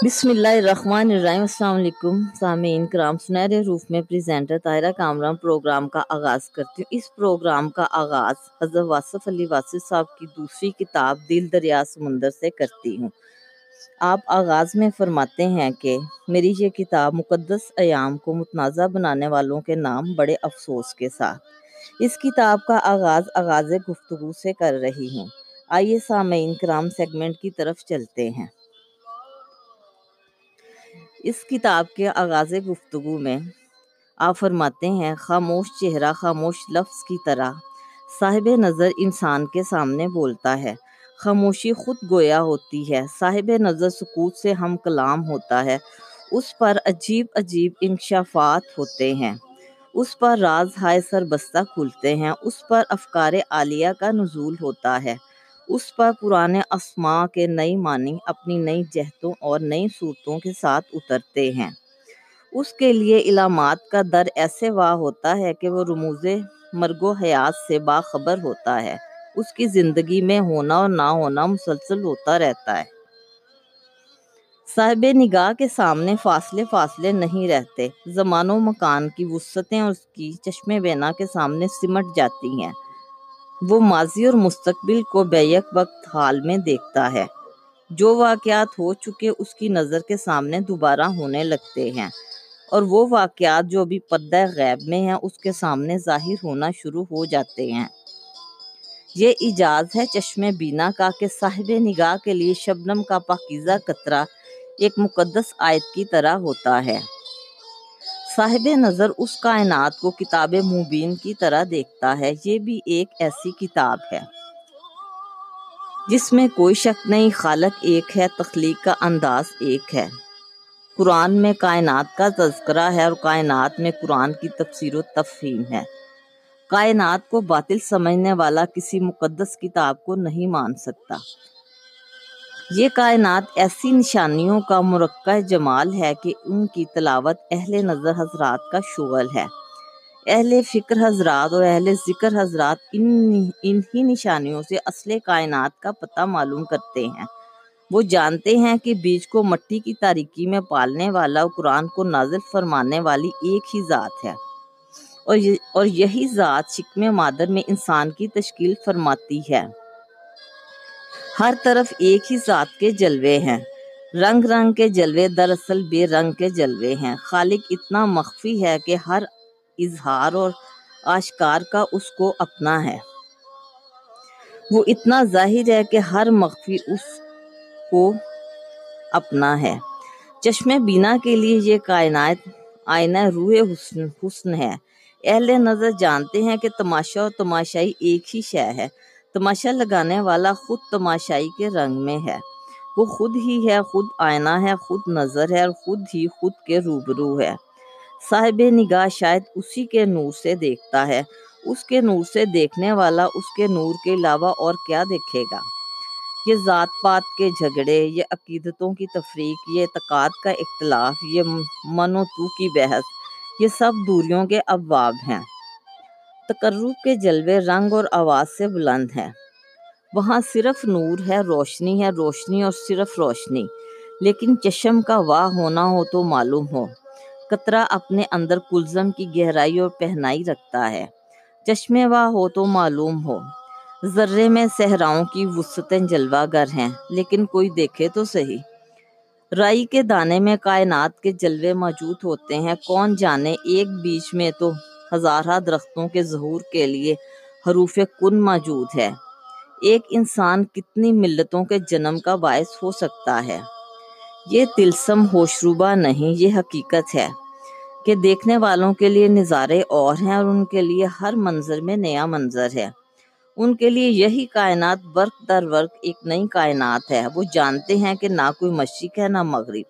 بسم اللہ الرحمن الرحیم السلام علیکم سامعین کرام سنہرے روف میں پریزنٹر طاہرہ کامران پروگرام کا آغاز کرتی ہوں اس پروگرام کا آغاز حضرت واصف علی واصف صاحب کی دوسری کتاب دل دریا سمندر سے کرتی ہوں آپ آغاز میں فرماتے ہیں کہ میری یہ کتاب مقدس ایام کو متنازع بنانے والوں کے نام بڑے افسوس کے ساتھ اس کتاب کا آغاز آغاز گفتگو سے کر رہی ہوں آئیے سامعین کرام سیگمنٹ کی طرف چلتے ہیں اس کتاب کے آغاز گفتگو میں آپ فرماتے ہیں، خاموش چہرہ، خاموش لفظ کی طرح صاحب نظر انسان کے سامنے بولتا ہے۔ خاموشی خود گویا ہوتی ہے۔ صاحب نظر سکوت سے ہم کلام ہوتا ہے۔ اس پر عجیب عجیب انکشافات ہوتے ہیں۔ اس پر راز، ہائے سر بستہ کھلتے ہیں۔ اس پر افکار عالیہ کا نزول ہوتا ہے۔ اس پر پرانے اسماء کے نئی معنی اپنی نئی جہتوں اور نئی صورتوں کے ساتھ اترتے ہیں۔ اس کے لیے علامات کا در ایسے واہ ہوتا ہے کہ وہ رموز مرگ و حیات سے باخبر ہوتا ہے۔ اس کی زندگی میں ہونا اور نہ ہونا مسلسل ہوتا رہتا ہے۔ صاحب نگاہ کے سامنے فاصلے فاصلے نہیں رہتے۔ زمان و مکان کی وسعتیں اور اس کی چشم بینا کے سامنے سمٹ جاتی ہیں۔ وہ ماضی اور مستقبل کو بیک وقت حال میں دیکھتا ہے۔ جو واقعات ہو چکے اس کی نظر کے سامنے دوبارہ ہونے لگتے ہیں۔ اور وہ واقعات جو بھی پردہ غیب میں ہیں، اس کے سامنے ظاہر ہونا شروع ہو جاتے ہیں۔ یہ اجاز ہے چشم بینا کا کہ صاحب نگاہ کے لیے شبنم کا پاکیزہ قطرہ ایک مقدس آیت کی طرح ہوتا ہے۔ صاحب نظر اس کائنات کو کتاب مبین کی طرح دیکھتا ہے، یہ بھی ایک ایسی کتاب ہے۔ جس میں کوئی شک نہیں، خالق ایک ہے، تخلیق کا انداز ایک ہے۔ قرآن میں کائنات کا تذکرہ ہے اور کائنات میں قرآن کی تفسیر و تفہیم ہے۔ کائنات کو باطل سمجھنے والا کسی مقدس کتاب کو نہیں مان سکتا۔ یہ کائنات ایسی نشانیوں کا مرکہ جمال ہے کہ ان کی تلاوت اہل نظر حضرات کا شغل ہے۔ اہل فکر حضرات اور اہل ذکر حضرات ان انہی نشانیوں سے اصل کائنات کا پتہ معلوم کرتے ہیں۔ وہ جانتے ہیں کہ بیج کو مٹی کی تاریکی میں پالنے والا قرآن کو نازل فرمانے والی ایک ہی ذات ہے۔ اور یہی ذات شکم مادر میں انسان کی تشکیل فرماتی ہے۔ ہر طرف ایک ہی ذات کے جلوے ہیں۔ رنگ رنگ کے جلوے دراصل بے رنگ کے جلوے ہیں۔ خالق اتنا مخفی ہے کہ ہر اظہار اور آشکار کا اس کو اپنا ہے۔ وہ اتنا ظاہر ہے کہ ہر مخفی اس کو اپنا ہے۔ چشم بینا کے لیے یہ کائنات آئینہ روح حسن حسن ہے۔ اہل نظر جانتے ہیں کہ تماشا اور تماشائی ایک ہی شے ہے۔ تماشا لگانے والا خود تماشائی کے رنگ میں ہے۔ وہ خود ہی ہے، خود آئینہ ہے، خود نظر ہے اور خود ہی خود کے روبرو ہے۔ صاحب نگاہ شاید اسی کے نور سے دیکھتا ہے۔ اس کے نور سے دیکھنے والا اس کے نور کے علاوہ اور کیا دیکھے گا؟ یہ ذات پات کے جھگڑے، یہ عقیدتوں کی تفریق، یہ اعتقاد کا اختلاف، یہ من و تو کی بحث، یہ سب دوریوں کے ابواب ہیں۔ تقرب کے جلوے رنگ اور آواز سے بلند ہیں وہاں صرف نور ہے، روشنی ہے، روشنی اور صرف روشنی۔ لیکن چشم کا واہ ہونا ہو تو معلوم ہو۔ قطرہ اپنے اندر کلزم کی گہرائی اور پہنائی رکھتا ہے۔ چشم واہ ہو تو معلوم ہو۔ ذرے میں صحراؤں کی وسطیں جلوہ گر ہیں، لیکن کوئی دیکھے تو صحیح۔ رائی کے دانے میں کائنات کے جلوے موجود ہوتے ہیں۔ کون جانے ایک بیچ میں تو ہزارہ درختوں کے ظہور کے لیے حروف کن موجود ہے ایک انسان کتنی ملتوں کے جنم کا باعث ہو سکتا ہے؟ یہ تلسم ہوشروبہ نہیں، یہ حقیقت ہے کہ دیکھنے والوں کے لیے نظارے اور ہیں اور ان کے لیے ہر منظر میں نیا منظر ہے۔ ان کے لیے یہی کائنات ورق در ورق ایک نئی کائنات ہے۔ وہ جانتے ہیں کہ نہ کوئی مشرق ہے نہ مغرب،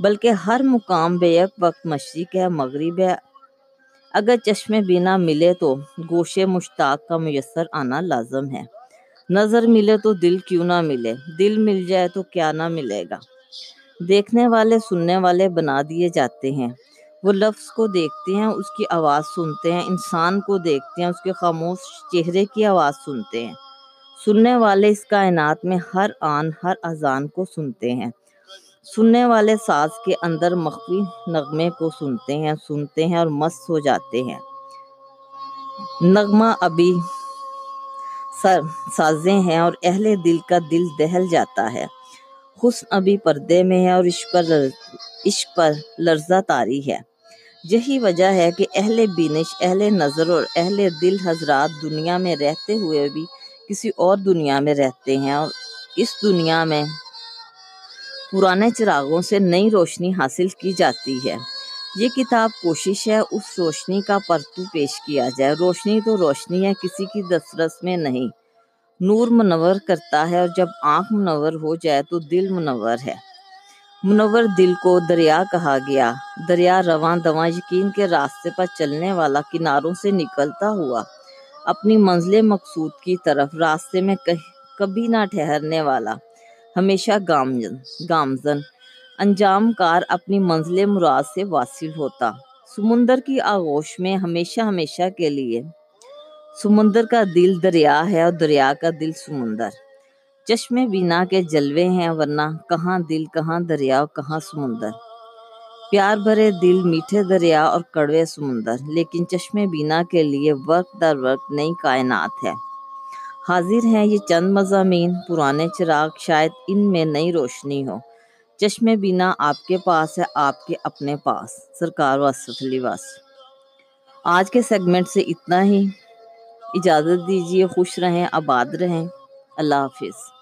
بلکہ ہر مقام بے یک وقت مشرق ہے، مغرب ہے اگر چشم بینا ملے تو گوشے مشتاق کا میسر آنا لازم ہے۔ نظر ملے تو دل کیوں نہ ملے؟ دل مل جائے تو کیا نہ ملے گا؟ دیکھنے والے، سننے والے بنا دیے جاتے ہیں۔ وہ لفظ کو دیکھتے ہیں، اس کی آواز سنتے ہیں۔ انسان کو دیکھتے ہیں، اس کے خاموش چہرے کی آواز سنتے ہیں۔ سننے والے اس کائنات میں ہر آن، ہر اذان کو سنتے ہیں۔ سننے والے ساز کے اندر مخفی نغمے کو سنتے ہیں سنتے ہیں اور مست ہو جاتے ہیں۔ نغمہ ابھی سر، سازیں ہیں اور اہل دل کا دل دہل جاتا ہے۔ حسن ابھی پردے میں ہے اور عشق پر عشق پر لرزہ تاری ہے۔ یہی وجہ ہے کہ اہل بینش، اہل نظر اور اہل دل حضرات دنیا میں رہتے ہوئے بھی کسی اور دنیا میں رہتے ہیں اور اس دنیا میں پرانے چراغوں سے نئی روشنی حاصل کی جاتی ہے۔ یہ کتاب کوشش ہے اس روشنی کا پرتو پیش کیا جائے۔ روشنی تو روشنی ہے، کسی کی دسترس میں نہیں۔ نور منور کرتا ہے اور جب آنکھ منور ہو جائے تو دل منور ہے۔ منور دل کو دریا کہا گیا۔ دریا رواں دواں یقین کے راستے پر چلنے والا کناروں سے نکلتا ہوا، اپنی منزل مقصود کی طرف راستے میں کبھی نہ ٹھہرنے والا۔ ہمیشہ گامزن گامزن۔ انجام کار اپنی منزل مراد سے واصل ہوتا۔ سمندر کی آغوش میں ہمیشہ ہمیشہ کے لیے۔ سمندر کا دل دریا ہے اور دریا کا دل سمندر۔ چشم بینا کے جلوے ہیں ورنہ کہاں دل، کہاں دریا اور کہاں سمندر۔ پیار بھرے دل، میٹھے دریا اور کڑوے سمندر۔ لیکن چشم بینا کے لیے وقت در وقت نئی کائنات ہے۔ حاضر ہیں یہ چند مضامین پرانے چراغ شاید ان میں نئی روشنی ہو۔ چشم بینا آپ کے پاس ہے، آپ کے اپنے پاس۔ سرکار واسط علی واس آج کے سیگمنٹ سے اتنا ہی۔ اجازت دیجیے خوش رہیں، آباد رہیں۔ اللہ حافظ۔